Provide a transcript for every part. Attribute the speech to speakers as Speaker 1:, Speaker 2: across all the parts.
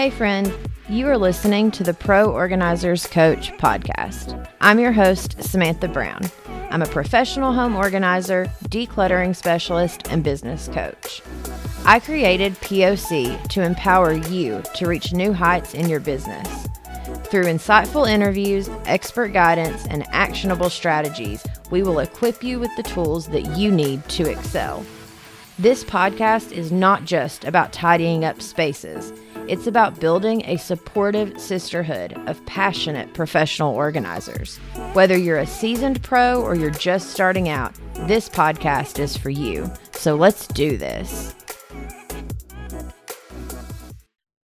Speaker 1: Hey, friend. You are listening to the Pro Organizers Coach podcast. I'm your host, Samantha Brown. I'm a professional home organizer, decluttering specialist, and business coach. I created POC to empower you to reach new heights in your business. Through insightful interviews, expert guidance, and actionable strategies, we will equip you with the tools that you need to excel. This podcast is not just about tidying up spaces. It's about building a supportive sisterhood of passionate professional organizers. Whether you're a seasoned pro or you're just starting out, this podcast is for you. So let's do this.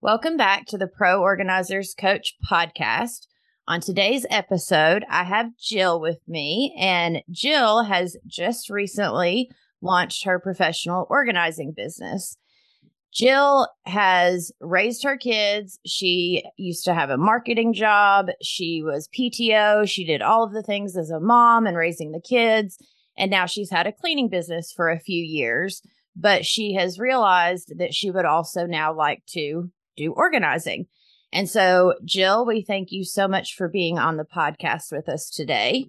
Speaker 1: Welcome back to the Pro Organizers Coach podcast. On today's episode, I have Jill with me, and Jill has just recently launched her professional organizing business. Jill has raised her kids. She used to have a marketing job. She was PTO. She did all of the things as a mom and raising the kids. And now she's had a cleaning business for a few years. But she has realized that she would also now like to do organizing. And so, Jill, we thank you so much for being on the podcast with us today.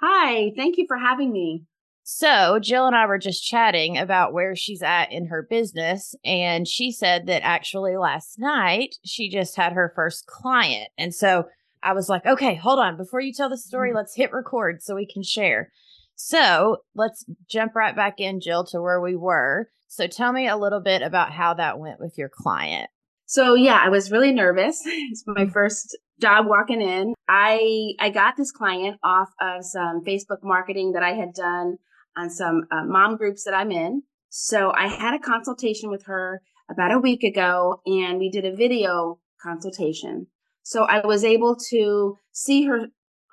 Speaker 2: Hi, thank you for having me.
Speaker 1: So, Jill and I were just chatting about where she's at in her business. And she said that actually last night she just had her first client. And so I was like, okay, hold on. Before you tell the story, mm-hmm. let's hit record so we can share. So let's jump right back in, Jill, to where we were. So tell me a little bit about how that went with your client.
Speaker 2: So yeah, I was really nervous. It's my mm-hmm. first job walking in. I I got this client off of some Facebook marketing that I had done on some uh, mom groups that I'm in. So I had a consultation with her about a week ago and we did a video consultation. So I was able to see her,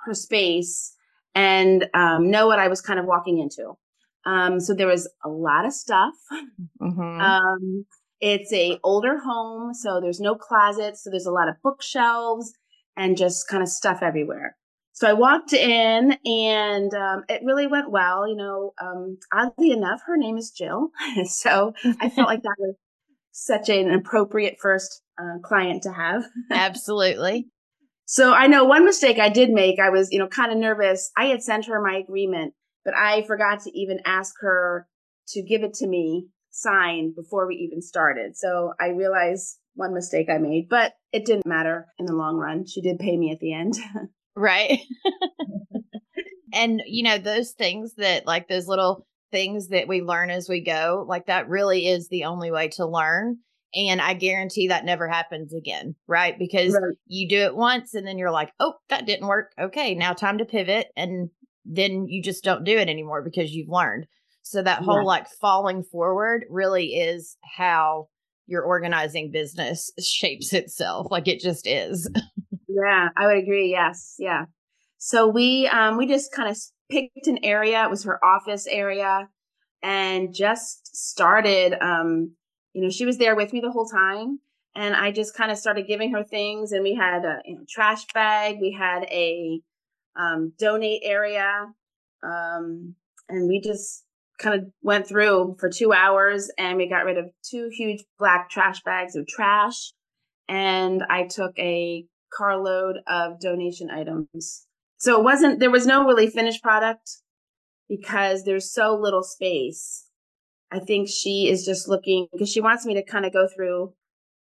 Speaker 2: her space and um, know what I was kind of walking into. Um, so there was a lot of stuff. Mm-hmm. Um, it's a older home, so there's no closets. So there's a lot of bookshelves and just kind of stuff everywhere. So I walked in and um, it really went well. You know, um, oddly enough, her name is Jill. so I felt like that was such an appropriate first uh, client to have.
Speaker 1: Absolutely.
Speaker 2: so I know one mistake I did make. I was, you know, kind of nervous. I had sent her my agreement, but I forgot to even ask her to give it to me signed before we even started. So I realized one mistake I made, but it didn't matter in the long run. She did pay me at the end.
Speaker 1: Right. and, you know, those things that, like, those little things that we learn as we go, like, that really is the only way to learn. And I guarantee that never happens again, right? Because right. you do it once and then you're like, oh, that didn't work. Okay, now time to pivot. And then you just don't do it anymore because you've learned. So that whole yeah. like falling forward really is how your organizing business shapes itself. Like it just is.
Speaker 2: Yeah, I would agree. Yes. Yeah. So we um we just kind of picked an area. It was her office area and just started um you know, she was there with me the whole time and I just kind of started giving her things and we had a you know, trash bag, we had a um donate area um and we just kind of went through for 2 hours and we got rid of two huge black trash bags of trash and I took a carload of donation items. So it wasn't, there was no really finished product because there's so little space. I think she is just looking because she wants me to kind of go through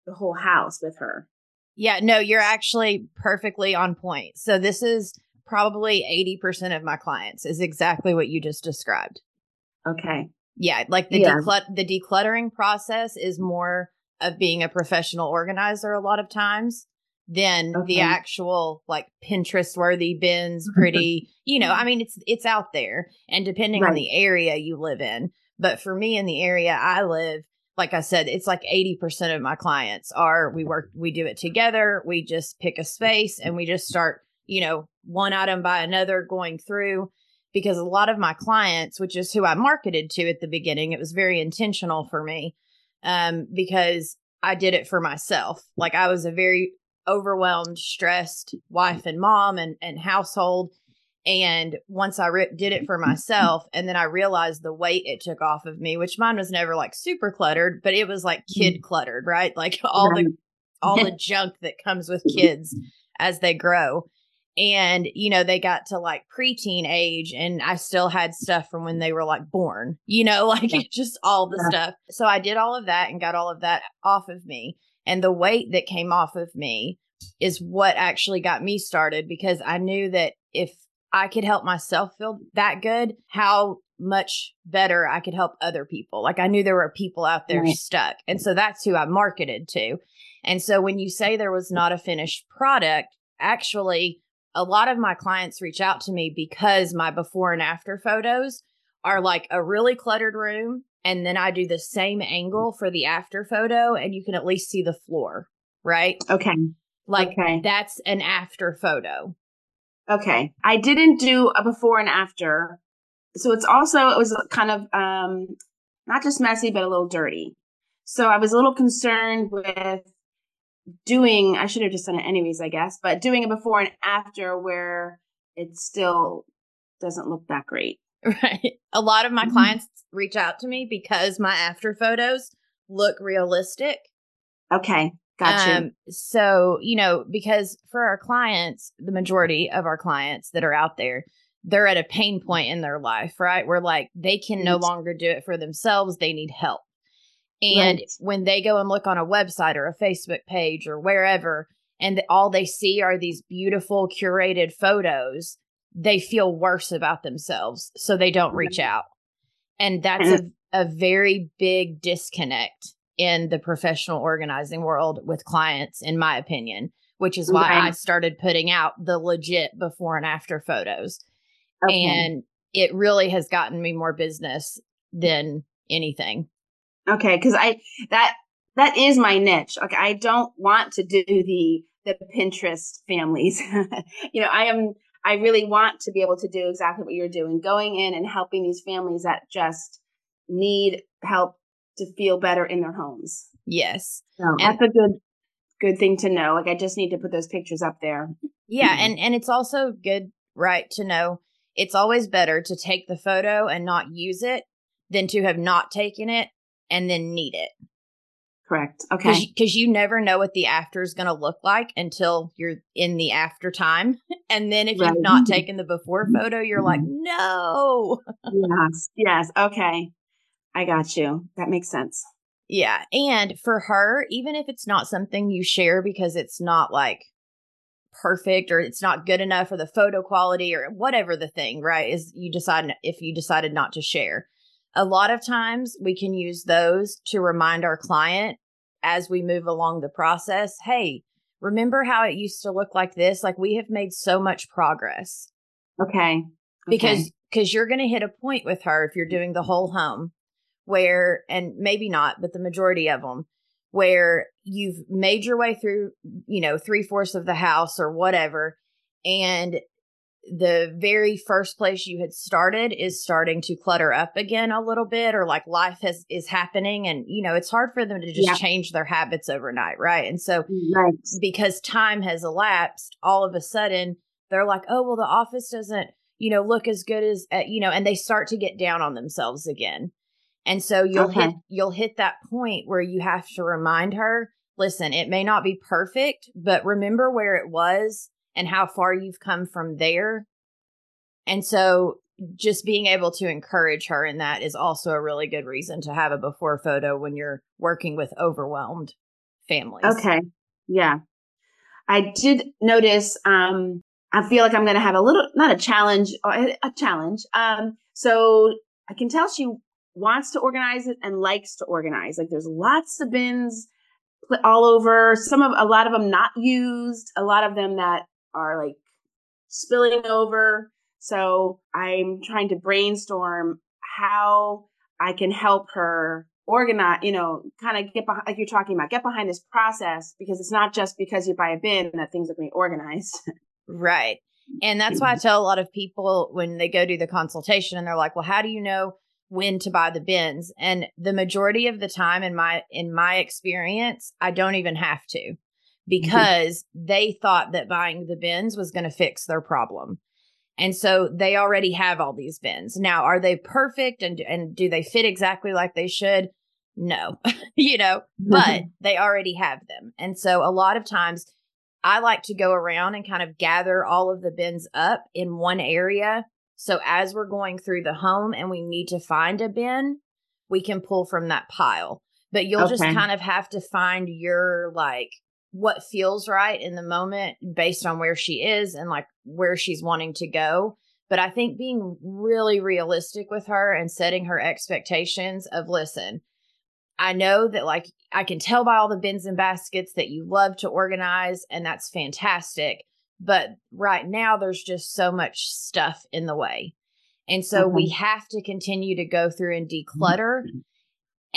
Speaker 2: the whole house with her.
Speaker 1: Yeah, no, you're actually perfectly on point. So this is probably 80% of my clients is exactly what you just described.
Speaker 2: Okay.
Speaker 1: Yeah, like the yeah. Declut- the decluttering process is more of being a professional organizer a lot of times than okay. the actual like Pinterest worthy bins, pretty, you know, I mean, it's, it's out there and depending right. on the area you live in. But for me in the area I live, like I said, it's like 80% of my clients are, we work, we do it together. We just pick a space and we just start, you know, one item by another going through because a lot of my clients, which is who I marketed to at the beginning, it was very intentional for me um, because I did it for myself. Like I was a very overwhelmed, stressed wife and mom and, and household. And once I re- did it for myself, and then I realized the weight it took off of me, which mine was never like super cluttered, but it was like kid mm-hmm. cluttered, right? Like all the all the junk that comes with kids as they grow. And, you know, they got to like preteen age and I still had stuff from when they were like born, you know, like yeah. just all the yeah. stuff. So I did all of that and got all of that off of me. And the weight that came off of me is what actually got me started because I knew that if I could help myself feel that good, how much better I could help other people. Like I knew there were people out there right. stuck. And so that's who I marketed to. And so when you say there was not a finished product, actually, a lot of my clients reach out to me because my before and after photos are like a really cluttered room. And then I do the same angle for the after photo, and you can at least see the floor, right?
Speaker 2: Okay.
Speaker 1: Like okay. that's an after photo.
Speaker 2: Okay. I didn't do a before and after. So it's also, it was kind of um, not just messy, but a little dirty. So I was a little concerned with doing, I should have just done it anyways, I guess, but doing a before and after where it still doesn't look that great.
Speaker 1: Right. A lot of my mm-hmm. clients reach out to me because my after photos look realistic.
Speaker 2: Okay. Gotcha. Um,
Speaker 1: so, you know, because for our clients, the majority of our clients that are out there, they're at a pain point in their life, right? Where like they can no longer do it for themselves. They need help. And right. when they go and look on a website or a Facebook page or wherever, and all they see are these beautiful curated photos, they feel worse about themselves. So they don't reach out. And that's a, a very big disconnect in the professional organizing world with clients, in my opinion, which is why I started putting out the legit before and after photos. Okay. And it really has gotten me more business than anything.
Speaker 2: Okay, because I that that is my niche. Okay, I don't want to do the the Pinterest families. you know, I am I really want to be able to do exactly what you're doing, going in and helping these families that just need help to feel better in their homes.
Speaker 1: Yes.
Speaker 2: So and that's a good good thing to know. Like I just need to put those pictures up there.
Speaker 1: Yeah, and and it's also good right to know it's always better to take the photo and not use it than to have not taken it and then need it.
Speaker 2: Correct. Okay.
Speaker 1: Because you never know what the after is going to look like until you're in the after time. And then if right. you've not taken the before photo, you're like, mm-hmm. no.
Speaker 2: yes. Yes. Okay. I got you. That makes sense.
Speaker 1: Yeah. And for her, even if it's not something you share because it's not like perfect or it's not good enough or the photo quality or whatever the thing, right? Is you decide if you decided not to share. A lot of times we can use those to remind our client as we move along the process, hey, remember how it used to look like this? Like we have made so much progress.
Speaker 2: Okay.
Speaker 1: Because because you're going to hit a point with her if you're doing the whole home where and maybe not, but the majority of them where you've made your way through, you know, three fourths of the house or whatever, and the very first place you had started is starting to clutter up again a little bit or like life has is happening and you know it's hard for them to just yeah. change their habits overnight right and so right. because time has elapsed all of a sudden they're like oh well the office doesn't you know look as good as uh, you know and they start to get down on themselves again and so you'll okay. hit you'll hit that point where you have to remind her listen it may not be perfect but remember where it was and how far you've come from there. And so just being able to encourage her in that is also a really good reason to have a before photo when you're working with overwhelmed families.
Speaker 2: Okay. Yeah. I did notice um I feel like I'm going to have a little not a challenge a challenge. Um so I can tell she wants to organize it and likes to organize. Like there's lots of bins all over. Some of a lot of them not used, a lot of them that are like spilling over. So I'm trying to brainstorm how I can help her organize, you know, kind of get behind, like you're talking about, get behind this process because it's not just because you buy a bin that things are going to be organized.
Speaker 1: right. And that's why I mm-hmm. tell a lot of people when they go do the consultation and they're like, well, how do you know when to buy the bins? And the majority of the time in my, in my experience, I don't even have to. Mm-hmm. because mm-hmm. they thought that buying the bins was going to fix their problem. And so they already have all these bins. Now, are they perfect and and do they fit exactly like they should? No, you know, but they already have them. And so a lot of times I like to go around and kind of gather all of the bins up in one area. So as we're going through the home and we need to find a bin, we can pull from that pile. But you'll okay. just kind of have to find your like what feels right in the moment based on where she is and like where she's wanting to go. But I think being really realistic with her and setting her expectations of listen, I know that like I can tell by all the bins and baskets that you love to organize and that's fantastic. But right now there's just so much stuff in the way. And so mm-hmm. we have to continue to go through and declutter. Mm-hmm.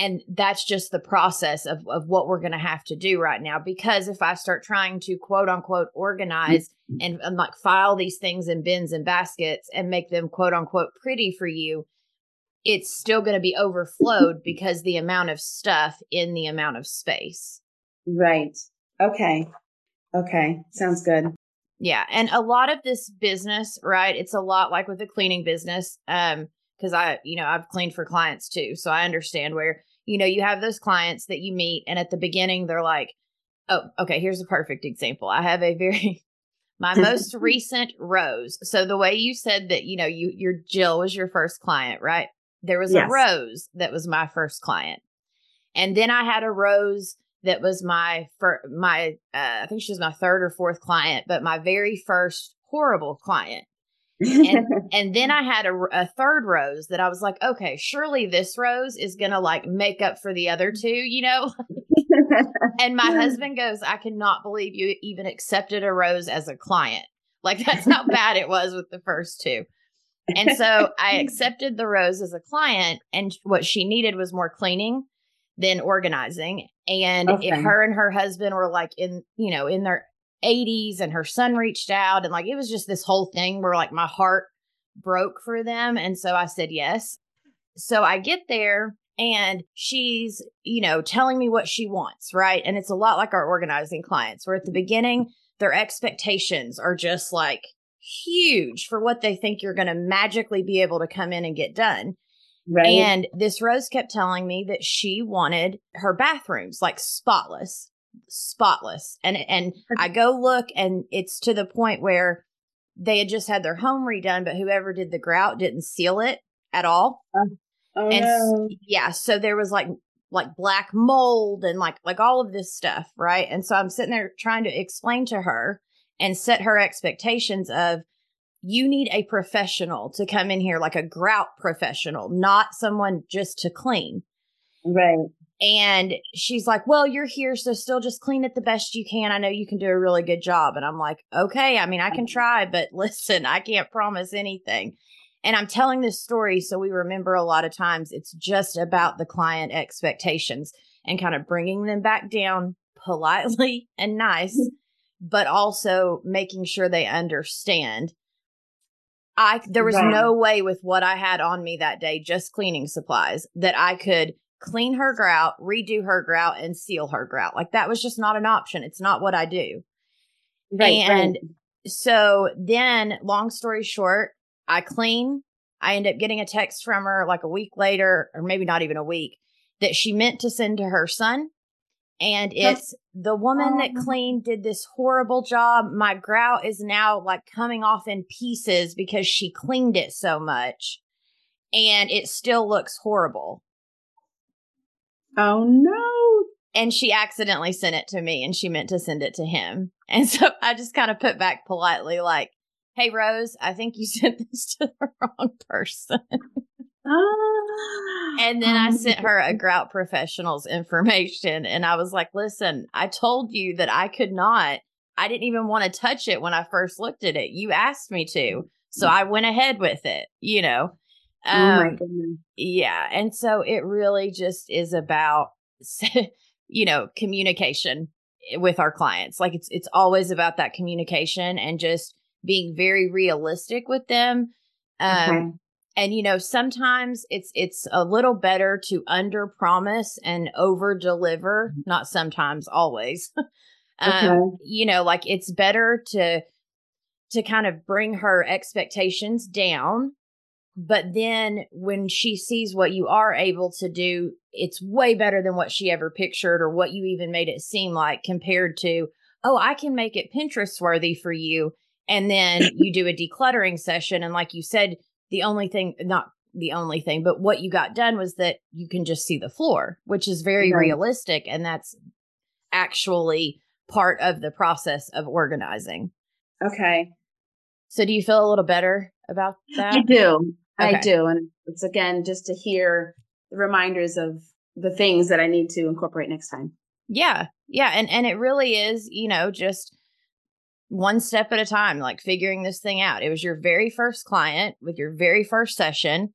Speaker 1: And that's just the process of, of what we're going to have to do right now. Because if I start trying to quote unquote organize mm-hmm. and, and like file these things in bins and baskets and make them quote unquote pretty for you, it's still going to be overflowed because the amount of stuff in the amount of space.
Speaker 2: Right. Okay. Okay. Sounds good.
Speaker 1: Yeah. And a lot of this business, right? It's a lot like with the cleaning business. Um, because I, you know, I've cleaned for clients too. So I understand where, you know, you have those clients that you meet and at the beginning they're like, oh, okay, here's a perfect example. I have a very my most recent rose. So the way you said that, you know, you your Jill was your first client, right? There was yes. a rose that was my first client. And then I had a rose that was my for my uh, I think she was my third or fourth client, but my very first horrible client. And and then I had a, a, third rose that I was like, okay, surely this rose is gonna like make up for the other two, you know. and my husband goes, I cannot believe you even accepted a rose as a client. Like that's how bad it was with the first two. And so I accepted the rose as a client, and what she needed was more cleaning than organizing. And okay. her and her husband were like in, you know, in their 80s, and her son reached out, and like it was just this whole thing where like my heart broke for them. And so I said yes. So I get there and she's, you know, telling me what she wants, right? And it's a lot like our organizing clients, where at the beginning, their expectations are just like huge for what they think you're going to magically be able to come in and get done. Right. And this Rose kept telling me that she wanted her bathrooms like spotless, spotless. And and I go look and it's to the point where they had just had their home redone, but whoever did the grout didn't seal it at all. Uh, oh, and no. yeah, so there was like like black mold and like like all of this stuff, right? And so I'm sitting there trying to explain to her and set her expectations of you need a professional to come in here like a grout professional, not someone just to clean.
Speaker 2: Right.
Speaker 1: And she's like, Well, you're here, so still just clean it the best you can. I know you can do a really good job. And I'm like, Okay, I mean, I can try, but listen, I can't promise anything. And I'm telling this story so we remember a lot of times it's just about the client expectations and kind of bringing them back down politely and nice mm-hmm. but also making sure they understand. I there was right. no way with what I had on me that day, just cleaning supplies, that I could clean her grout, redo her grout, and seal her grout. Like that was just not an option. It's not what I do. Right, and right. so then, long story short, I clean. I end up getting a text from her like a week later, or maybe not even a week, that she meant to send to her son and it's the woman that oh. cleaned did this horrible job. My grout is now like coming off in pieces because she cleaned it so much and it still looks horrible.
Speaker 2: Oh no.
Speaker 1: And she accidentally sent it to me and she meant to send it to him. And so I just kind of put back politely, like, hey, Rose, I think you sent this to the wrong person. And then I um, sent her a grout professional's information and I was like, listen, I told you that I could not. I didn't even want to touch it when I first looked at it. You asked me to. So I went ahead with it, you know. Um, oh my um, goodness. Yeah. And so it really just is about, you know, communication with our clients. Like it's, it's always about that communication and just being very realistic with them. Um, okay and you know sometimes it's it's a little better to under promise and over deliver mm-hmm. not sometimes always um okay. you know like it's better to to kind of bring her expectations down But then when she sees what you are able to do, it's way better than what she ever pictured or what you even made it seem like compared to, oh, I can make it Pinterest worthy for you. And then you do a decluttering session. And like you said, the only thing, not the only thing, but what you got done was that you can just see the floor, which is very right. realistic. And that's actually part of the process of organizing.
Speaker 2: Okay.
Speaker 1: So do you feel a little better about that?
Speaker 2: I do. Okay. I do. And it's again just to hear the reminders of the things that I need to incorporate next time.
Speaker 1: Yeah. Yeah. And and it really is, you know, just one step at a time, like figuring this thing out. It was your very first client with your very first session,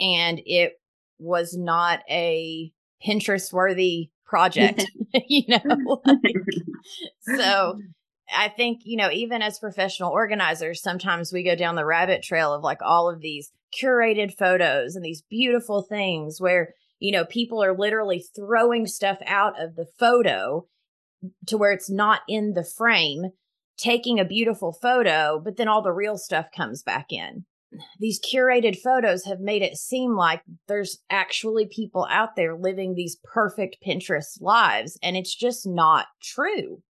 Speaker 1: and it was not a Pinterest worthy project, you know? so I think, you know, even as professional organizers, sometimes we go down the rabbit trail of like all of these curated photos and these beautiful things where, you know, people are literally throwing stuff out of the photo to where it's not in the frame, taking a beautiful photo, but then all the real stuff comes back in. These curated photos have made it seem like there's actually people out there living these perfect Pinterest lives, and it's just not true.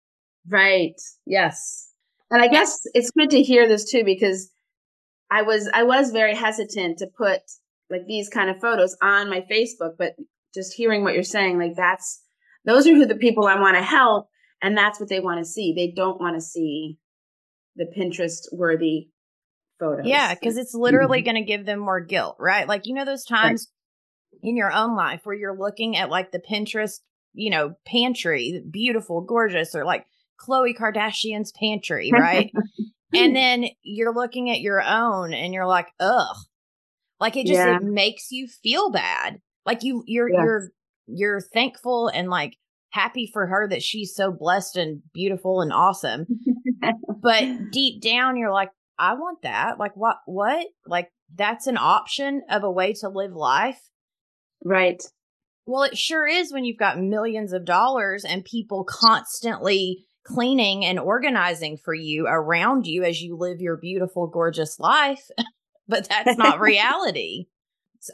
Speaker 2: Right. Yes. And I guess it's good to hear this too because I was I was very hesitant to put like these kind of photos on my Facebook, but just hearing what you're saying, like that's those are who the people I want to help and that's what they want to see. They don't want to see the Pinterest worthy photos.
Speaker 1: Yeah, because it's literally mm-hmm. going to give them more guilt, right? Like you know those times right. in your own life where you're looking at like the Pinterest, you know, pantry, beautiful, gorgeous, or like Khloe Kardashian's pantry, right? and then you're looking at your own and you're like, ugh. Like it just yeah. it makes you feel bad. Like you you're yeah. you're you're thankful and like happy for her that she's so blessed and beautiful and awesome. but deep down you're like, I want that. Like what what? Like that's an option of a way to live life.
Speaker 2: Right.
Speaker 1: Well, it sure is when you've got millions of dollars and people constantly cleaning and organizing for you around you as you live your beautiful, gorgeous life. but that's not reality.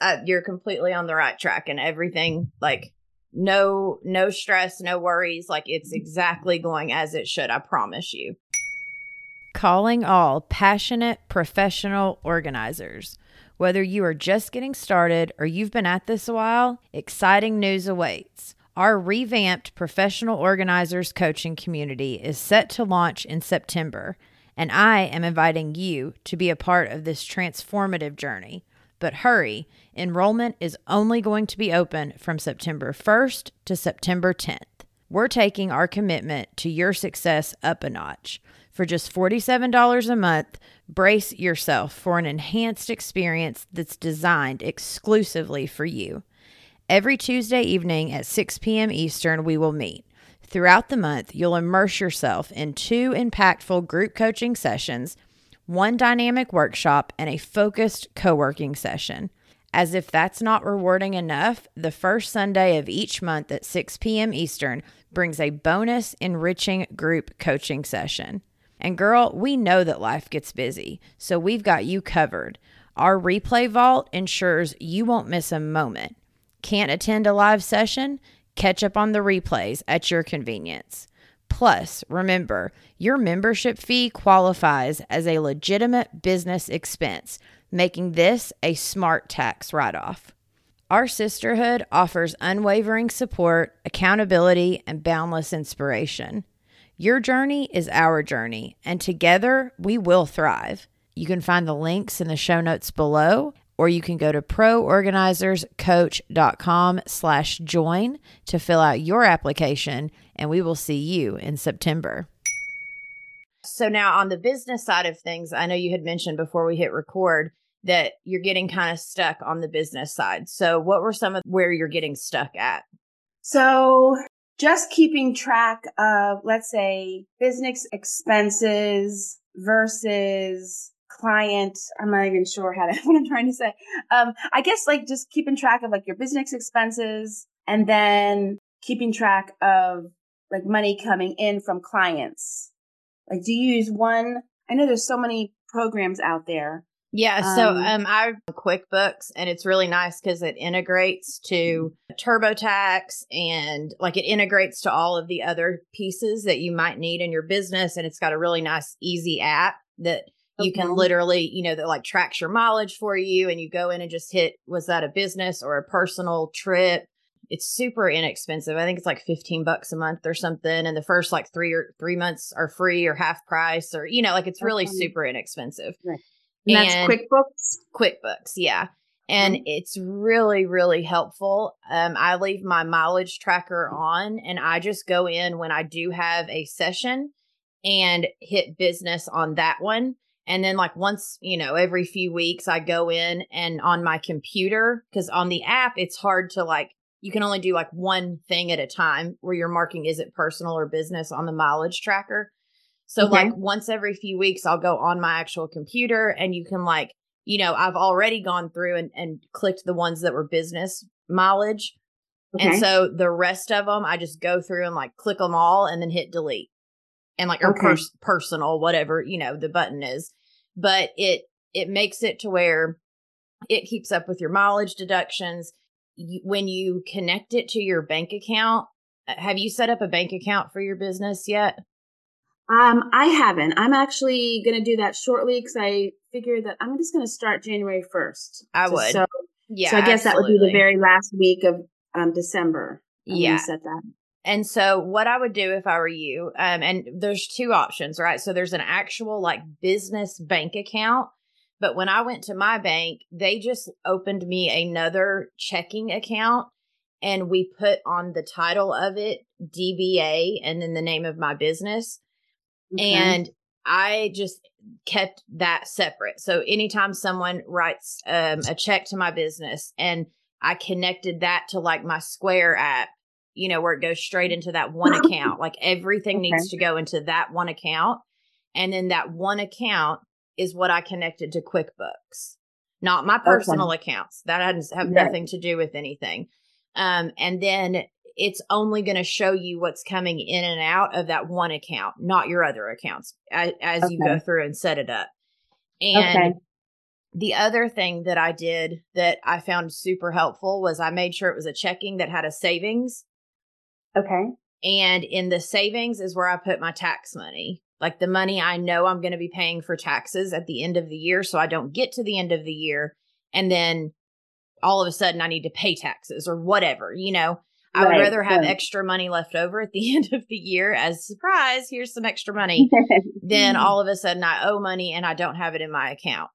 Speaker 1: Uh, you're completely on the right track and everything like no no stress no worries like it's exactly going as it should i promise you calling all passionate professional organizers whether you are just getting started or you've been at this a while exciting news awaits our revamped professional organizers coaching community is set to launch in September, and I am inviting you to be a part of this transformative journey. But hurry, enrollment is only going to be open from September 1st to September 10th. We're taking our commitment to your success up a notch. For just $47 a month, brace yourself for an enhanced experience that's designed exclusively for you. Every Tuesday evening at 6 p.m. Eastern, we will meet. Throughout the month, you'll immerse yourself in two impactful group coaching sessions, one dynamic workshop, and a focused co working session. As if that's not rewarding enough, the first Sunday of each month at 6 p.m. Eastern brings a bonus enriching group coaching session. And girl, we know that life gets busy, so we've got you covered. Our replay vault ensures you won't miss a moment. Can't attend a live session? Catch up on the replays at your convenience. Plus, remember, your membership fee qualifies as a legitimate business expense, making this a smart tax write off. Our sisterhood offers unwavering support, accountability, and boundless inspiration. Your journey is our journey, and together we will thrive. You can find the links in the show notes below or you can go to proorganizerscoach.com slash join to fill out your application and we will see you in september. So now on the business side of things i know you had mentioned before we hit record that you're getting kind of stuck on the business side. So what were some of where you're getting stuck at?
Speaker 2: So just keeping track of let's say business expenses versus client. I'm not even sure how to, what I'm trying to say. Um, I guess like just keeping track of like your business expenses and then keeping track of like money coming in from clients. Like, do you use one? I know there's so many programs out there.
Speaker 1: Yeah, so um, um I QuickBooks and it's really nice because it integrates to TurboTax and like it integrates to all of the other pieces that you might need in your business and it's got a really nice easy app that you can literally, you know, that like tracks your mileage for you and you go in and just hit was that a business or a personal trip it's super inexpensive. I think it's like 15 bucks a month or something. And the first like three or three months are free or half price or, you know, like it's really super inexpensive.
Speaker 2: Right. And, and that's QuickBooks?
Speaker 1: QuickBooks, yeah. And mm-hmm. it's really, really helpful. Um, I leave my mileage tracker on and I just go in when I do have a session and hit business on that one. And then, like, once, you know, every few weeks, I go in and on my computer, because on the app, it's hard to like you can only do like one thing at a time where you're marking is it personal or business on the mileage tracker. So okay. like once every few weeks I'll go on my actual computer and you can like, you know, I've already gone through and, and clicked the ones that were business mileage. Okay. And so the rest of them I just go through and like click them all and then hit delete. And like or okay. pers- personal whatever, you know, the button is. But it it makes it to where it keeps up with your mileage deductions you, when you connect it to your bank account, uh, have you set up a bank account for your business yet?
Speaker 2: Um, I haven't. I'm actually going to do that shortly because I figured that I'm just going to start January 1st.
Speaker 1: I would.
Speaker 2: So, yeah. So I guess absolutely. that would be the very last week of um, December. I'm yeah. Set that.
Speaker 1: And so, what I would do if I were you, um, and there's two options, right? So there's an actual like business bank account but when I went to my bank, they just opened me another checking account and we put on the title of it DBA and then the name of my business. Okay. And I just kept that separate. So anytime someone writes um, a check to my business and I connected that to like my Square app, you know, where it goes straight into that one account, like everything okay. needs to go into that one account. And then that one account is what I connected to QuickBooks, not my personal okay. accounts. That has have right. nothing to do with anything. Um, and then it's only going to show you what's coming in and out of that one account, not your other accounts as, as okay. you go through and set it up. And the other thing that I did that I found super helpful was I made sure it was a checking that had a savings.
Speaker 2: Okay.
Speaker 1: And in the savings is where I put my tax money like the money I know I'm going to be paying for taxes at the end of the year. So I don't get to the end of the year and then all of a sudden I need to pay taxes or whatever, you know. I right, would rather have right. extra money left over at the end of the year as surprise, here's some extra money than all of a sudden I owe money and I don't have it in my account.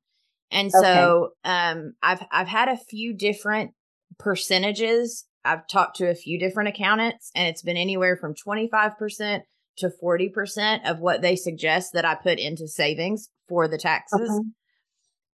Speaker 1: And so okay. um I've I've had a few different percentages. I've talked to a few different accountants and it's been anywhere from 25% to 40% of what they suggest that I put into savings for the taxes. Uh-huh.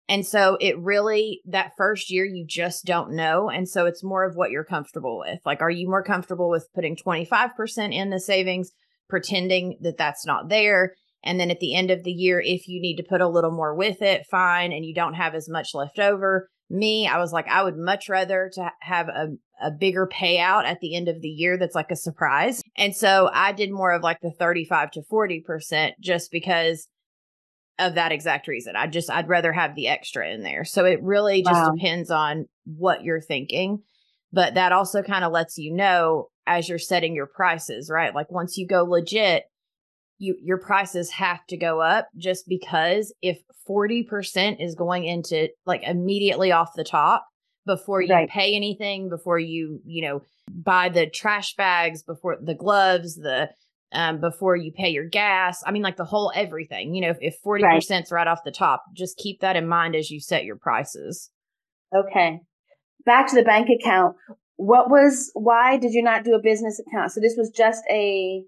Speaker 1: And so it really, that first year, you just don't know. And so it's more of what you're comfortable with. Like, are you more comfortable with putting 25% in the savings, pretending that that's not there? And then at the end of the year, if you need to put a little more with it, fine. And you don't have as much left over. Me, I was like, I would much rather to have a, a bigger payout at the end of the year that's like a surprise. And so I did more of like the 35 to 40% just because of that exact reason. I just, I'd rather have the extra in there. So it really just wow. depends on what you're thinking. But that also kind of lets you know as you're setting your prices, right? Like once you go legit, you your prices have to go up just because if 40% is going into like immediately off the top before you right. pay anything, before you, you know, buy the trash bags, before the gloves, the um, before you pay your gas. I mean, like the whole everything. You know, if forty percent's right. right off the top, just keep that in mind as you set your prices.
Speaker 2: Okay. Back to the bank account. What was why did you not do a business account? So this was just a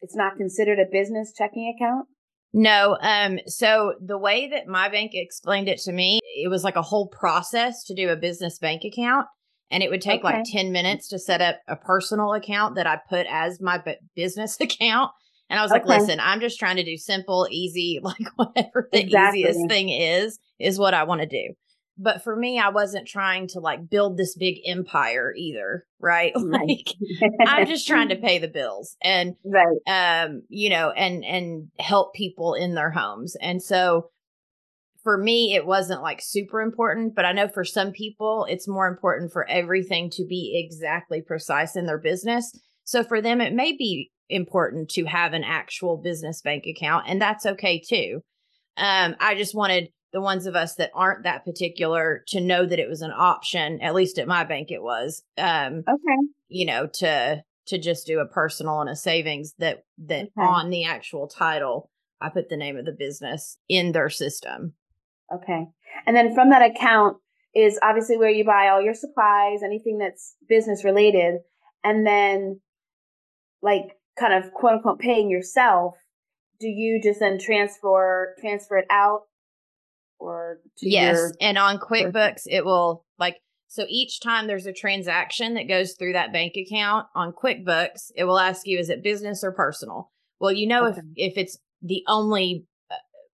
Speaker 2: it's not considered a business checking account?
Speaker 1: No. Um, so the way that my bank explained it to me, it was like a whole process to do a business bank account. And it would take okay. like 10 minutes to set up a personal account that I put as my b- business account. And I was okay. like, listen, I'm just trying to do simple, easy, like whatever the exactly. easiest thing is, is what I want to do but for me i wasn't trying to like build this big empire either right like i'm just trying to pay the bills and
Speaker 2: right
Speaker 1: um you know and and help people in their homes and so for me, it wasn't like super important, but I know for some people, it's more important for everything to be exactly precise in their business. So for them, it may be important to have an actual business bank account, and that's okay too. Um, I just wanted the ones of us that aren't that particular to know that it was an option. At least at my bank, it was. Um,
Speaker 2: okay.
Speaker 1: You know, to to just do a personal and a savings that that okay. on the actual title, I put the name of the business in their system.
Speaker 2: Okay. And then from that account is obviously where you buy all your supplies, anything that's business related, and then like kind of quote unquote paying yourself. Do you just then transfer transfer it out or
Speaker 1: yes
Speaker 2: your-
Speaker 1: and on quickbooks it will like so each time there's a transaction that goes through that bank account on quickbooks it will ask you is it business or personal? Well you know okay. if if it's the only uh,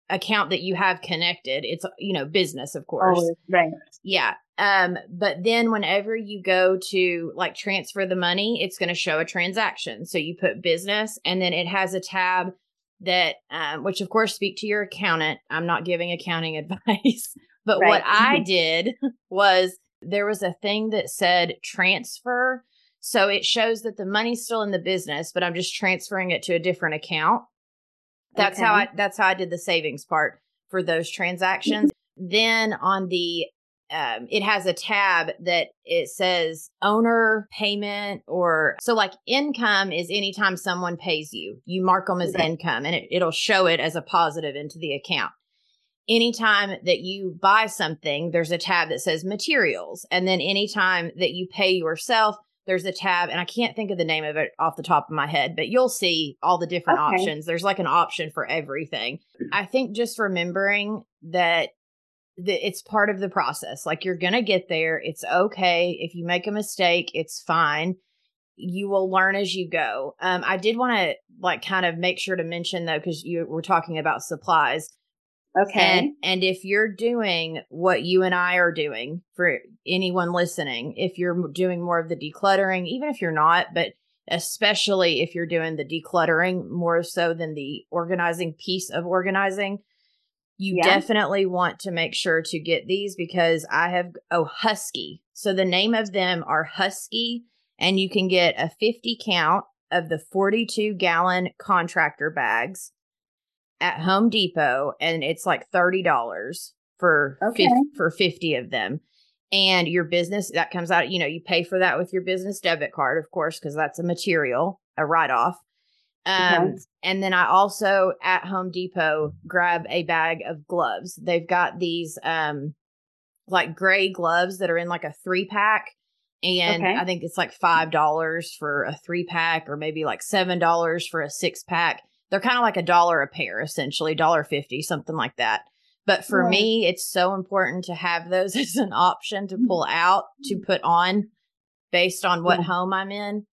Speaker 1: account that you have connected it's you know business of course.
Speaker 2: Oh, right.
Speaker 1: Yeah um but then whenever you go to like transfer the money it's going to show a transaction. So you put business and then it has a tab that, um, which of course speak to your accountant. I'm not giving accounting advice, but right. what I did was there was a thing that said transfer. So it shows that the money's still in the business, but I'm just transferring it to a different account. That's okay. how I that's how I did the savings part for those transactions. then on the um, it has a tab that it says owner payment or so like income is anytime someone pays you. You mark them as okay. income and it, it'll show it as a positive into the account. Anytime that you buy something there's a tab that says materials. And then anytime that you pay yourself there's a tab and i can't think of the name of it off the top of my head but you'll see all the different okay. options. There's like an option for everything. I think just remembering that the, it's part of the process. Like you're going to get there. It's okay. If you make a mistake, it's fine. You will learn as you go. Um, I did want to like kind of make sure to mention though, because you were talking about supplies.
Speaker 2: Okay.
Speaker 1: And, and if you're doing what you and I are doing for anyone listening, if you're doing more of the decluttering, even if you're not, but especially if you're doing the decluttering more so than the organizing piece of organizing, you yeah. definitely want to make sure to get these because I have, oh, Husky. So the name of them are Husky, and you can get a 50 count of the 42 gallon contractor bags at Home Depot, and it's like $30 for, okay. 50, for 50 of them. And your business, that comes out, you know, you pay for that with your business debit card, of course, because that's a material, a write off. Um, and then I also at Home Depot grab a bag of gloves. They've got these um like gray gloves that are in like a three pack. And okay. I think it's like five dollars for a three pack or maybe like seven dollars for a six pack. They're kind of like a dollar a pair, essentially, dollar fifty, something like that. But for right. me, it's so important to have those as an option to mm-hmm. pull out to put on based on what yeah. home I'm in.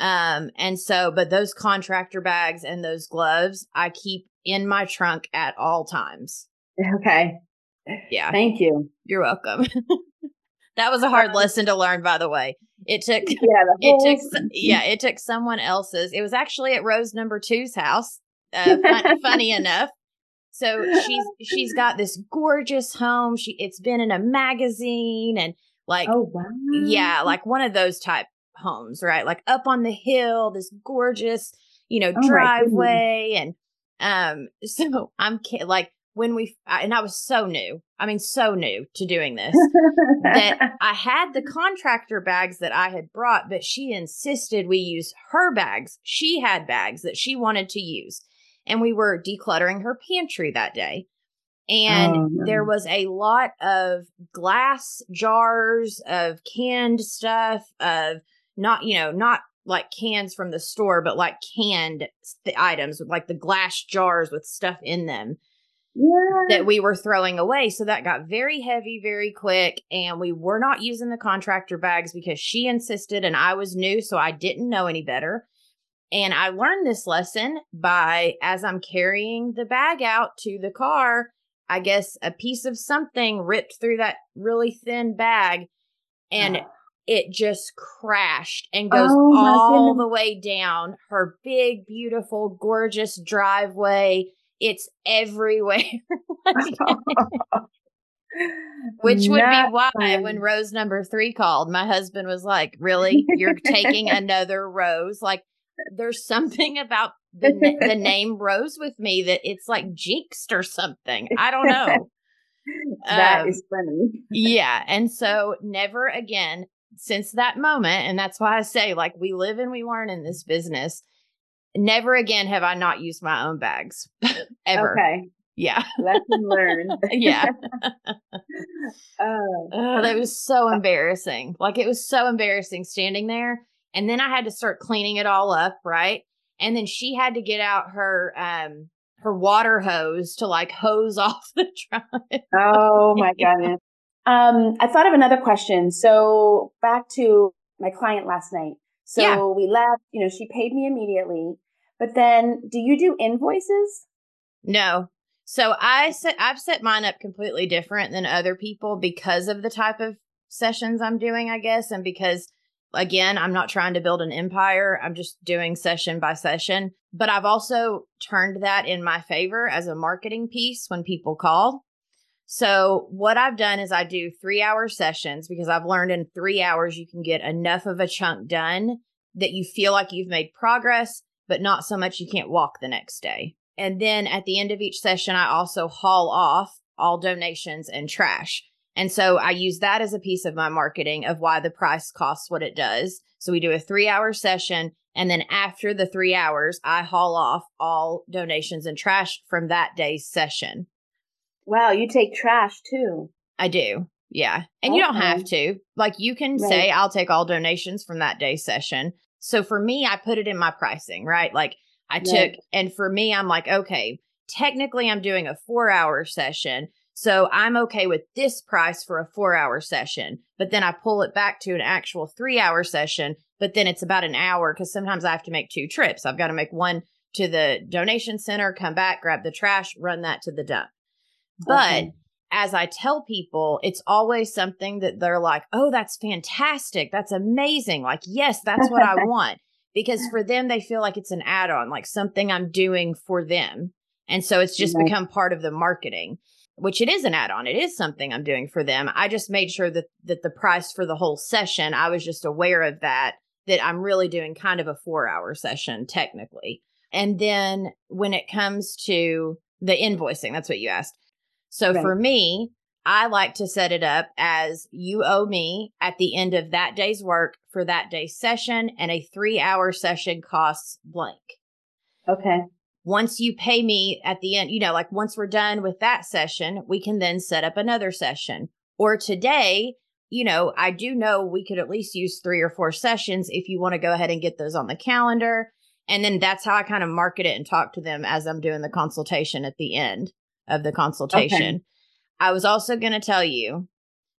Speaker 1: Um, and so, but those contractor bags and those gloves I keep in my trunk at all times.
Speaker 2: Okay.
Speaker 1: Yeah.
Speaker 2: Thank you.
Speaker 1: You're welcome. that was a hard lesson to learn, by the way. It took, yeah, it took, yeah, it took someone else's. It was actually at Rose number two's house. Uh, fun, funny enough. So she's, she's got this gorgeous home. She, it's been in a magazine and like,
Speaker 2: oh, wow.
Speaker 1: Yeah. Like one of those type homes, right? Like up on the hill, this gorgeous, you know, oh driveway. And um, so I'm like, when we, and I was so new, I mean, so new to doing this, that I had the contractor bags that I had brought, but she insisted we use her bags. She had bags that she wanted to use. And we were decluttering her pantry that day. And oh, no. there was a lot of glass jars of canned stuff, of not you know not like cans from the store but like canned th- items with like the glass jars with stuff in them yeah. that we were throwing away. So that got very heavy very quick and we were not using the contractor bags because she insisted and I was new so I didn't know any better. And I learned this lesson by as I'm carrying the bag out to the car I guess a piece of something ripped through that really thin bag and uh-huh. It just crashed and goes oh, all the way down her big, beautiful, gorgeous driveway It's everywhere. Which would Not be why fun. when rose number three called, my husband was like, Really? You're taking another rose? Like, there's something about the, the name rose with me that it's like jinxed or something. I don't know.
Speaker 2: That um, is funny.
Speaker 1: yeah. And so, never again since that moment, and that's why I say, like, we live and we learn in this business. Never again have I not used my own bags ever. Okay. Yeah.
Speaker 2: Lesson learned.
Speaker 1: yeah. oh. oh, that was so embarrassing. Like it was so embarrassing standing there. And then I had to start cleaning it all up, right? And then she had to get out her um her water hose to like hose off the truck.
Speaker 2: oh my goodness. Um, I thought of another question. So back to my client last night. So yeah. we left, you know, she paid me immediately. But then do you do invoices?
Speaker 1: No. So I set I've set mine up completely different than other people because of the type of sessions I'm doing, I guess, and because again, I'm not trying to build an empire. I'm just doing session by session. But I've also turned that in my favor as a marketing piece when people call. So what I've done is I do three hour sessions because I've learned in three hours you can get enough of a chunk done that you feel like you've made progress, but not so much you can't walk the next day. And then at the end of each session, I also haul off all donations and trash. And so I use that as a piece of my marketing of why the price costs what it does. So we do a three hour session. And then after the three hours, I haul off all donations and trash from that day's session.
Speaker 2: Wow, you take trash too.
Speaker 1: I do. Yeah. And okay. you don't have to. Like you can right. say, I'll take all donations from that day's session. So for me, I put it in my pricing, right? Like I took, and for me, I'm like, okay, technically I'm doing a four hour session. So I'm okay with this price for a four hour session. But then I pull it back to an actual three hour session. But then it's about an hour because sometimes I have to make two trips. I've got to make one to the donation center, come back, grab the trash, run that to the dump. But okay. as I tell people, it's always something that they're like, oh, that's fantastic. That's amazing. Like, yes, that's what I want. Because for them they feel like it's an add-on like something i'm doing for them. And so it's just become part of the marketing which it is an add-on. It is something i'm doing for them. I just made sure that that the price for the whole session i was just aware of that that i'm really doing kind of a four hour session technically. And then when it comes to the invoicing that's what you asked so right. for me I like to set it up as you owe me at the end of that day's work for that day's session, and a three hour session costs blank.
Speaker 2: Okay.
Speaker 1: Once you pay me at the end, you know, like once we're done with that session, we can then set up another session. Or today, you know, I do know we could at least use three or four sessions if you want to go ahead and get those on the calendar. And then that's how I kind of market it and talk to them as I'm doing the consultation at the end of the consultation. Okay. I was also going to tell you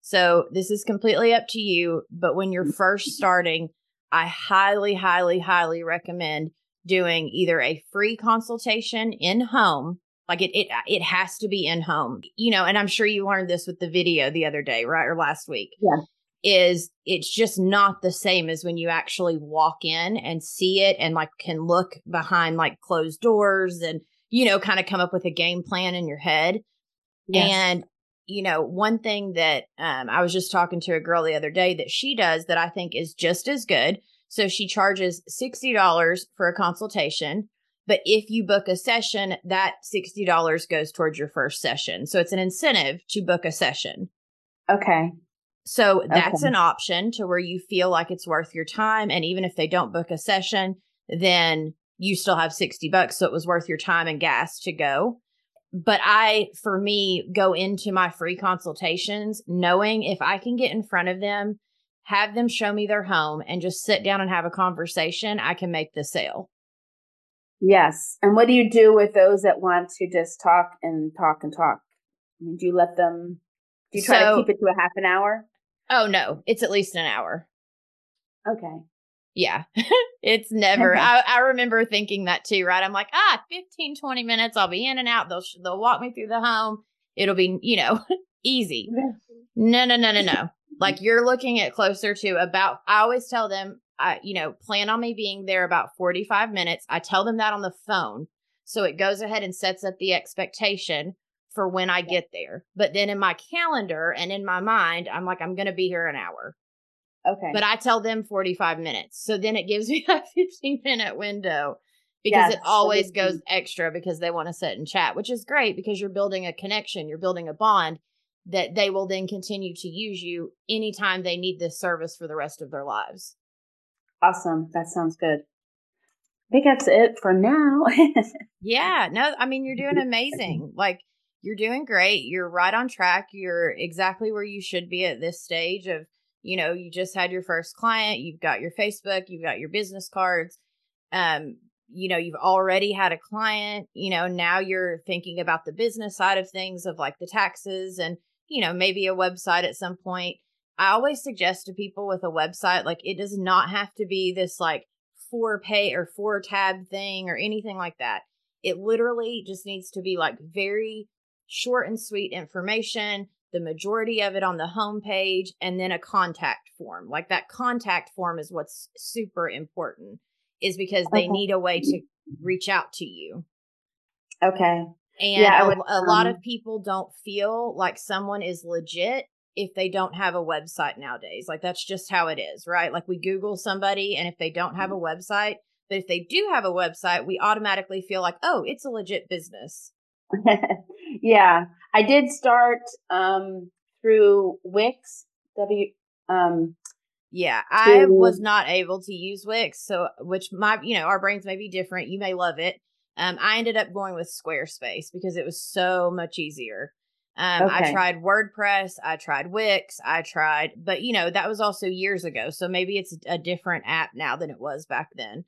Speaker 1: so this is completely up to you, but when you're first mm-hmm. starting, I highly, highly, highly recommend doing either a free consultation in home. Like it, it, it has to be in home, you know, and I'm sure you learned this with the video the other day, right? Or last week.
Speaker 2: Yeah.
Speaker 1: Is it's just not the same as when you actually walk in and see it and like can look behind like closed doors and, you know, kind of come up with a game plan in your head. Yes. And you know, one thing that um, I was just talking to a girl the other day that she does that I think is just as good. So she charges $60 for a consultation. But if you book a session, that $60 goes towards your first session. So it's an incentive to book a session.
Speaker 2: Okay.
Speaker 1: So that's okay. an option to where you feel like it's worth your time. And even if they don't book a session, then you still have 60 bucks. So it was worth your time and gas to go but I, for me, go into my free consultations knowing if I can get in front of them, have them show me their home, and just sit down and have a conversation, I can make the sale.
Speaker 2: Yes. And what do you do with those that want to just talk and talk and talk? I mean, do you let them, do you try so, to keep it to a half an hour?
Speaker 1: Oh, no, it's at least an hour.
Speaker 2: Okay.
Speaker 1: Yeah. it's never, I, I remember thinking that too, right? I'm like, ah, 15, 20 minutes. I'll be in and out. They'll, they'll walk me through the home. It'll be, you know, easy. No, no, no, no, no. like you're looking at closer to about, I always tell them, I, you know, plan on me being there about 45 minutes. I tell them that on the phone. So it goes ahead and sets up the expectation for when I get there. But then in my calendar and in my mind, I'm like, I'm going to be here an hour.
Speaker 2: Okay.
Speaker 1: But I tell them 45 minutes. So then it gives me that 15 minute window because yes, it always goes extra because they want to sit and chat, which is great because you're building a connection, you're building a bond that they will then continue to use you anytime they need this service for the rest of their lives.
Speaker 2: Awesome. That sounds good. I think that's it for now.
Speaker 1: yeah. No, I mean, you're doing amazing. Like, you're doing great. You're right on track. You're exactly where you should be at this stage of, you know, you just had your first client, you've got your Facebook, you've got your business cards. Um, you know, you've already had a client, you know, now you're thinking about the business side of things of like the taxes and, you know, maybe a website at some point. I always suggest to people with a website, like it does not have to be this like four pay or four tab thing or anything like that. It literally just needs to be like very short and sweet information, the majority of it on the home page, and then a contact form. Like that contact form is what's super important, is because they okay. need a way to reach out to you.
Speaker 2: Okay.
Speaker 1: And yeah, would, a, a um, lot of people don't feel like someone is legit if they don't have a website nowadays. Like that's just how it is, right? Like we Google somebody, and if they don't have a website, but if they do have a website, we automatically feel like, oh, it's a legit business.
Speaker 2: yeah, I did start um, through Wix. W. Um,
Speaker 1: yeah, I was not able to use Wix, so which my you know our brains may be different. You may love it. Um, I ended up going with Squarespace because it was so much easier. Um, okay. I tried WordPress, I tried Wix, I tried, but you know that was also years ago, so maybe it's a different app now than it was back then.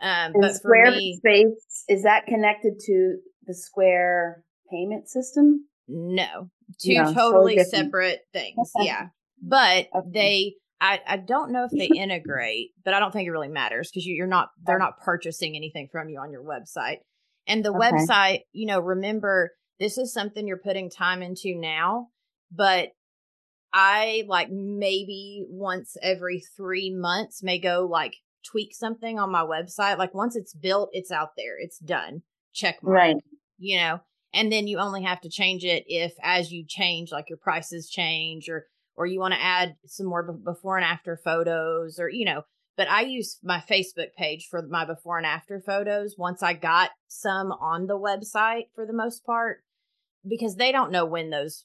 Speaker 1: Um,
Speaker 2: and but Squarespace me, is that connected to the Square payment system?
Speaker 1: No, two no, totally, totally separate things. yeah, but okay. they. I, I don't know if they integrate, but I don't think it really matters because you, you're not they're not purchasing anything from you on your website. And the okay. website, you know, remember this is something you're putting time into now, but I like maybe once every three months may go like tweak something on my website. Like once it's built, it's out there, it's done. Check mark. Right you know, and then you only have to change it if as you change, like your prices change or, or you want to add some more before and after photos or, you know, but I use my Facebook page for my before and after photos once I got some on the website for the most part because they don't know when those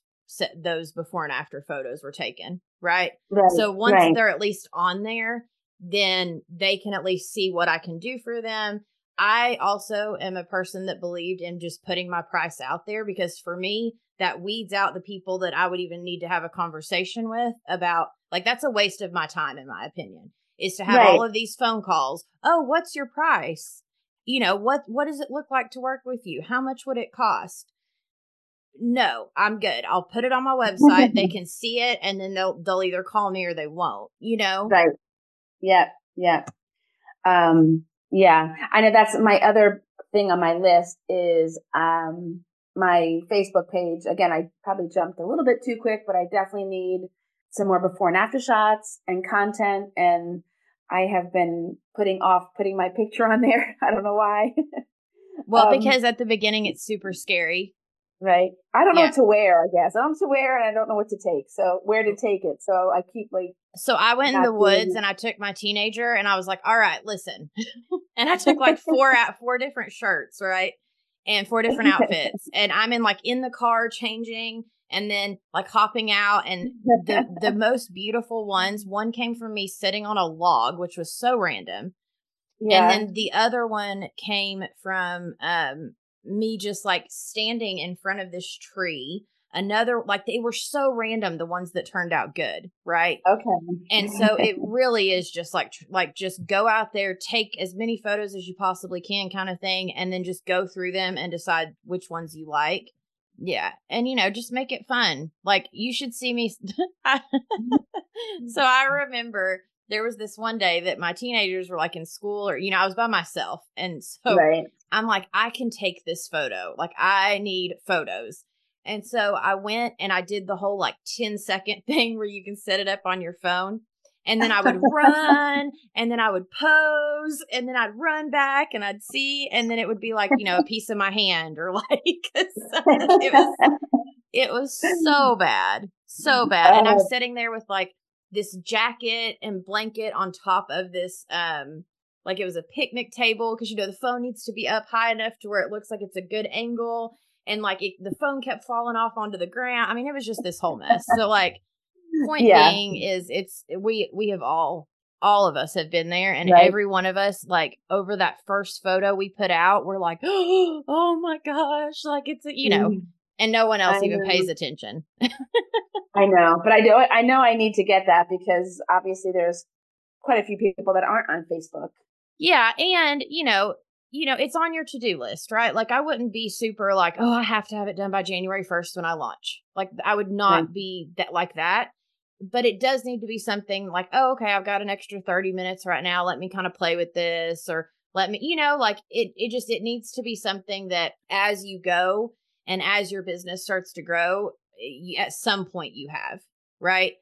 Speaker 1: those before and after photos were taken, right? right so once right. they're at least on there, then they can at least see what I can do for them I also am a person that believed in just putting my price out there because for me, that weeds out the people that I would even need to have a conversation with about like that's a waste of my time in my opinion. Is to have right. all of these phone calls. Oh, what's your price? You know, what what does it look like to work with you? How much would it cost? No, I'm good. I'll put it on my website. they can see it and then they'll they'll either call me or they won't, you know?
Speaker 2: Right. Yeah. Yeah. Um yeah, I know that's my other thing on my list is um my Facebook page. Again, I probably jumped a little bit too quick, but I definitely need some more before and after shots and content. And I have been putting off putting my picture on there. I don't know why.
Speaker 1: well, um, because at the beginning it's super scary
Speaker 2: right? I don't know yeah. what to wear, I guess. I don't know what to wear and I don't know what to take. So where to take it. So I keep like
Speaker 1: So I went in the woods and I took my teenager and I was like, All right, listen. and I took like four out four different shirts, right? And four different outfits. and I'm in like in the car changing and then like hopping out and the the most beautiful ones, one came from me sitting on a log, which was so random. Yeah. And then the other one came from um me just like standing in front of this tree another like they were so random the ones that turned out good right?
Speaker 2: Okay.
Speaker 1: And so it really is just like like just go out there take as many photos as you possibly can kind of thing and then just go through them and decide which ones you like. Yeah and you know just make it fun. Like you should see me mm-hmm. so i remember there was this one day that my teenagers were like in school or you know i was by myself and so right. i'm like i can take this photo like i need photos and so i went and i did the whole like 10 second thing where you can set it up on your phone and then I would run and then I would pose and then I'd run back and I'd see and then it would be like, you know, a piece of my hand or like it was it was so bad. So bad. And I'm oh. sitting there with like this jacket and blanket on top of this um like it was a picnic table because you know the phone needs to be up high enough to where it looks like it's a good angle and like it, the phone kept falling off onto the ground. I mean, it was just this whole mess. So like point yeah. being is it's we we have all all of us have been there and right. every one of us like over that first photo we put out we're like oh my gosh like it's a, you know mm. And no one else I even know. pays attention
Speaker 2: i know but i do i know i need to get that because obviously there's quite a few people that aren't on facebook
Speaker 1: yeah and you know you know it's on your to-do list right like i wouldn't be super like oh i have to have it done by january 1st when i launch like i would not right. be that like that but it does need to be something like, oh, okay, I've got an extra 30 minutes right now. Let me kind of play with this or let me, you know, like it, it just, it needs to be something that as you go and as your business starts to grow, at some point you have, right?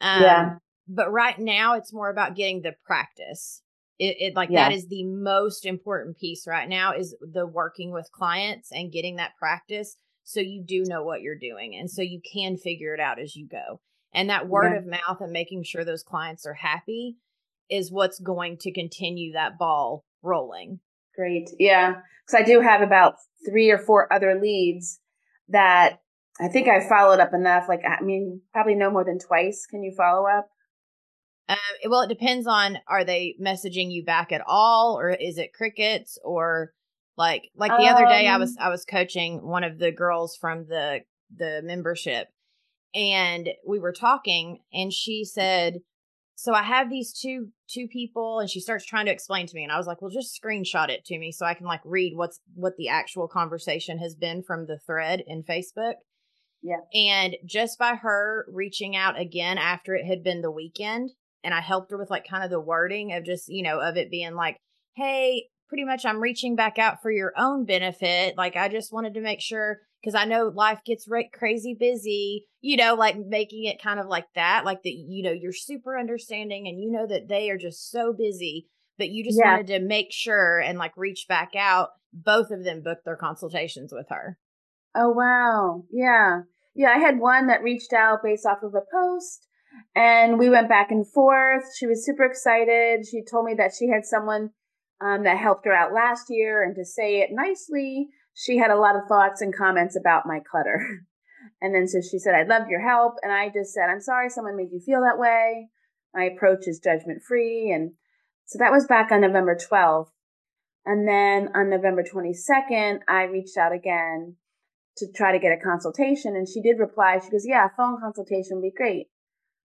Speaker 1: Um, yeah. But right now it's more about getting the practice. It, it like yeah. that is the most important piece right now is the working with clients and getting that practice so you do know what you're doing and so you can figure it out as you go and that word yeah. of mouth and making sure those clients are happy is what's going to continue that ball rolling.
Speaker 2: Great. Yeah. Because I do have about three or four other leads that I think I followed up enough. Like, I mean, probably no more than twice. Can you follow up?
Speaker 1: Um, well, it depends on are they messaging you back at all, or is it crickets, or like like the um, other day I was um I was coaching one of the girls from the the membership, and we were talking and she said so i have these two two people and she starts trying to explain to me and i was like well just screenshot it to me so i can like read what's what the actual conversation has been from the thread in facebook.
Speaker 2: Yeah.
Speaker 1: And just by her reaching out again after it had been the weekend and i helped her with like kind of the wording of just you know of it being like hey pretty much i'm reaching back out for your own benefit. Like i just wanted to make sure because I know life gets right crazy busy, you know, like making it kind of like that, like that, you know, you're super understanding and you know that they are just so busy, but you just yeah. wanted to make sure and like reach back out. Both of them booked their consultations with her.
Speaker 2: Oh, wow. Yeah. Yeah. I had one that reached out based off of a post and we went back and forth. She was super excited. She told me that she had someone um, that helped her out last year and to say it nicely she had a lot of thoughts and comments about my clutter. And then so she said, I'd love your help. And I just said, I'm sorry someone made you feel that way. My approach is judgment free. And so that was back on November 12th. And then on November 22nd, I reached out again to try to get a consultation. And she did reply. She goes, Yeah, phone consultation would be great.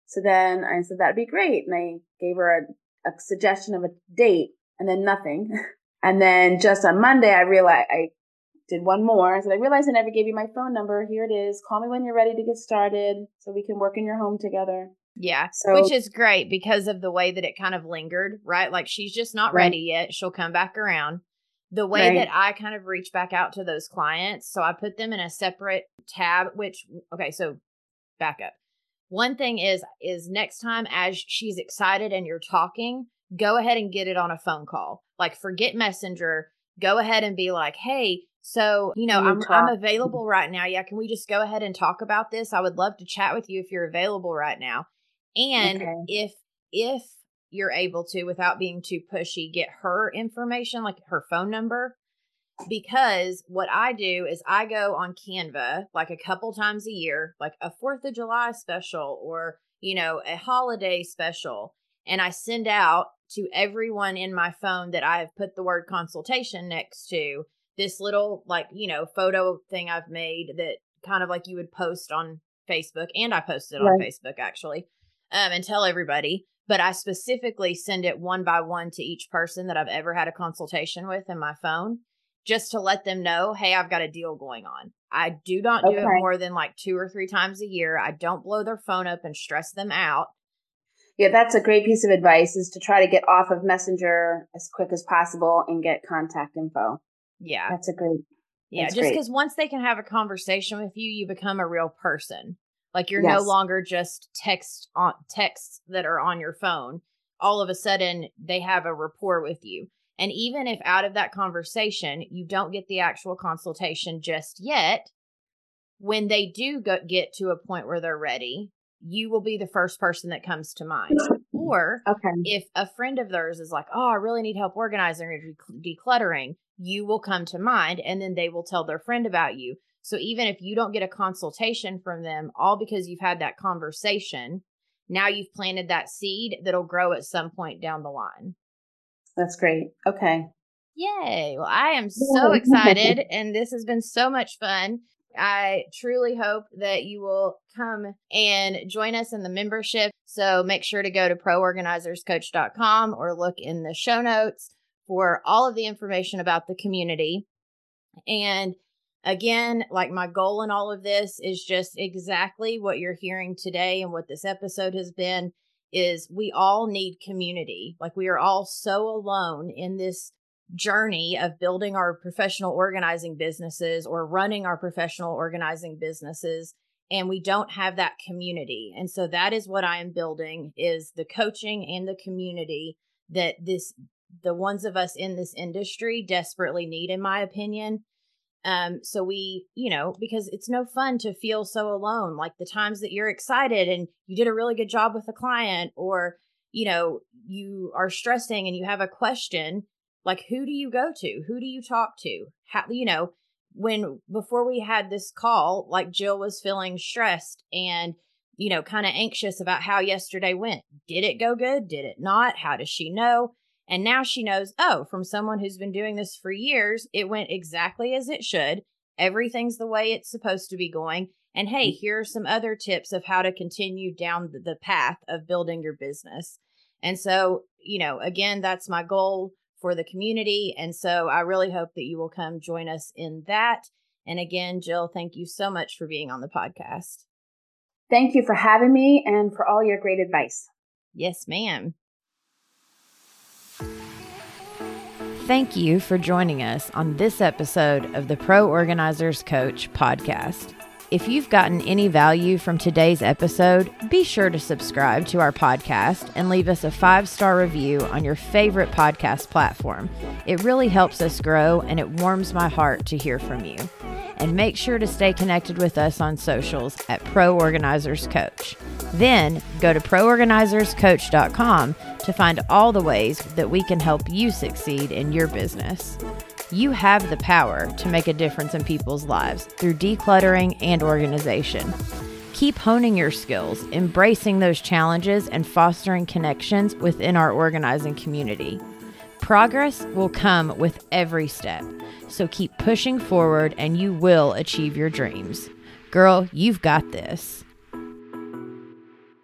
Speaker 2: So then I said, That'd be great. And I gave her a, a suggestion of a date and then nothing. And then just on Monday, I realized I did one more. I said, I realized I never gave you my phone number. Here it is. Call me when you're ready to get started so we can work in your home together.
Speaker 1: Yeah. So, which is great because of the way that it kind of lingered, right? Like she's just not right. ready yet. She'll come back around. The way right. that I kind of reach back out to those clients, so I put them in a separate tab, which, okay, so back up. One thing is, is next time as she's excited and you're talking, go ahead and get it on a phone call. Like forget Messenger. Go ahead and be like, hey, so, you know, I'm, I'm available right now. Yeah. Can we just go ahead and talk about this? I would love to chat with you if you're available right now. And okay. if, if you're able to, without being too pushy, get her information, like her phone number. Because what I do is I go on Canva like a couple times a year, like a Fourth of July special or, you know, a holiday special. And I send out to everyone in my phone that I have put the word consultation next to this little like you know photo thing I've made that kind of like you would post on Facebook, and I posted right. on Facebook actually, um, and tell everybody. But I specifically send it one by one to each person that I've ever had a consultation with in my phone, just to let them know, hey, I've got a deal going on. I do not do okay. it more than like two or three times a year. I don't blow their phone up and stress them out.
Speaker 2: Yeah, that's a great piece of advice is to try to get off of Messenger as quick as possible and get contact info.
Speaker 1: Yeah.
Speaker 2: That's a great.
Speaker 1: Yeah, just because once they can have a conversation with you, you become a real person. Like you're yes. no longer just text on texts that are on your phone. All of a sudden they have a rapport with you. And even if out of that conversation you don't get the actual consultation just yet, when they do go, get to a point where they're ready, you will be the first person that comes to mind. Mm. Or okay. if a friend of theirs is like, oh, I really need help organizing or decluttering, you will come to mind and then they will tell their friend about you. So even if you don't get a consultation from them, all because you've had that conversation, now you've planted that seed that'll grow at some point down the line.
Speaker 2: That's great. Okay.
Speaker 1: Yay. Well, I am so excited and this has been so much fun. I truly hope that you will come and join us in the membership. So make sure to go to proorganizerscoach.com or look in the show notes for all of the information about the community. And again, like my goal in all of this is just exactly what you're hearing today and what this episode has been is we all need community. Like we are all so alone in this journey of building our professional organizing businesses or running our professional organizing businesses and we don't have that community. And so that is what I am building is the coaching and the community that this the ones of us in this industry desperately need in my opinion. Um so we, you know, because it's no fun to feel so alone like the times that you're excited and you did a really good job with a client or you know, you are stressing and you have a question like, who do you go to? Who do you talk to? How, you know, when before we had this call, like Jill was feeling stressed and, you know, kind of anxious about how yesterday went. Did it go good? Did it not? How does she know? And now she knows, oh, from someone who's been doing this for years, it went exactly as it should. Everything's the way it's supposed to be going. And hey, mm. here are some other tips of how to continue down the path of building your business. And so, you know, again, that's my goal for the community. And so I really hope that you will come join us in that. And again, Jill, thank you so much for being on the podcast.
Speaker 2: Thank you for having me and for all your great advice.
Speaker 1: Yes, ma'am. Thank you for joining us on this episode of the Pro Organizers Coach podcast. If you've gotten any value from today's episode, be sure to subscribe to our podcast and leave us a five star review on your favorite podcast platform. It really helps us grow and it warms my heart to hear from you. And make sure to stay connected with us on socials at Pro Organizers Coach. Then go to proorganizerscoach.com to find all the ways that we can help you succeed in your business. You have the power to make a difference in people's lives through decluttering and organization. Keep honing your skills, embracing those challenges, and fostering connections within our organizing community. Progress will come with every step, so keep pushing forward and you will achieve your dreams. Girl, you've got this.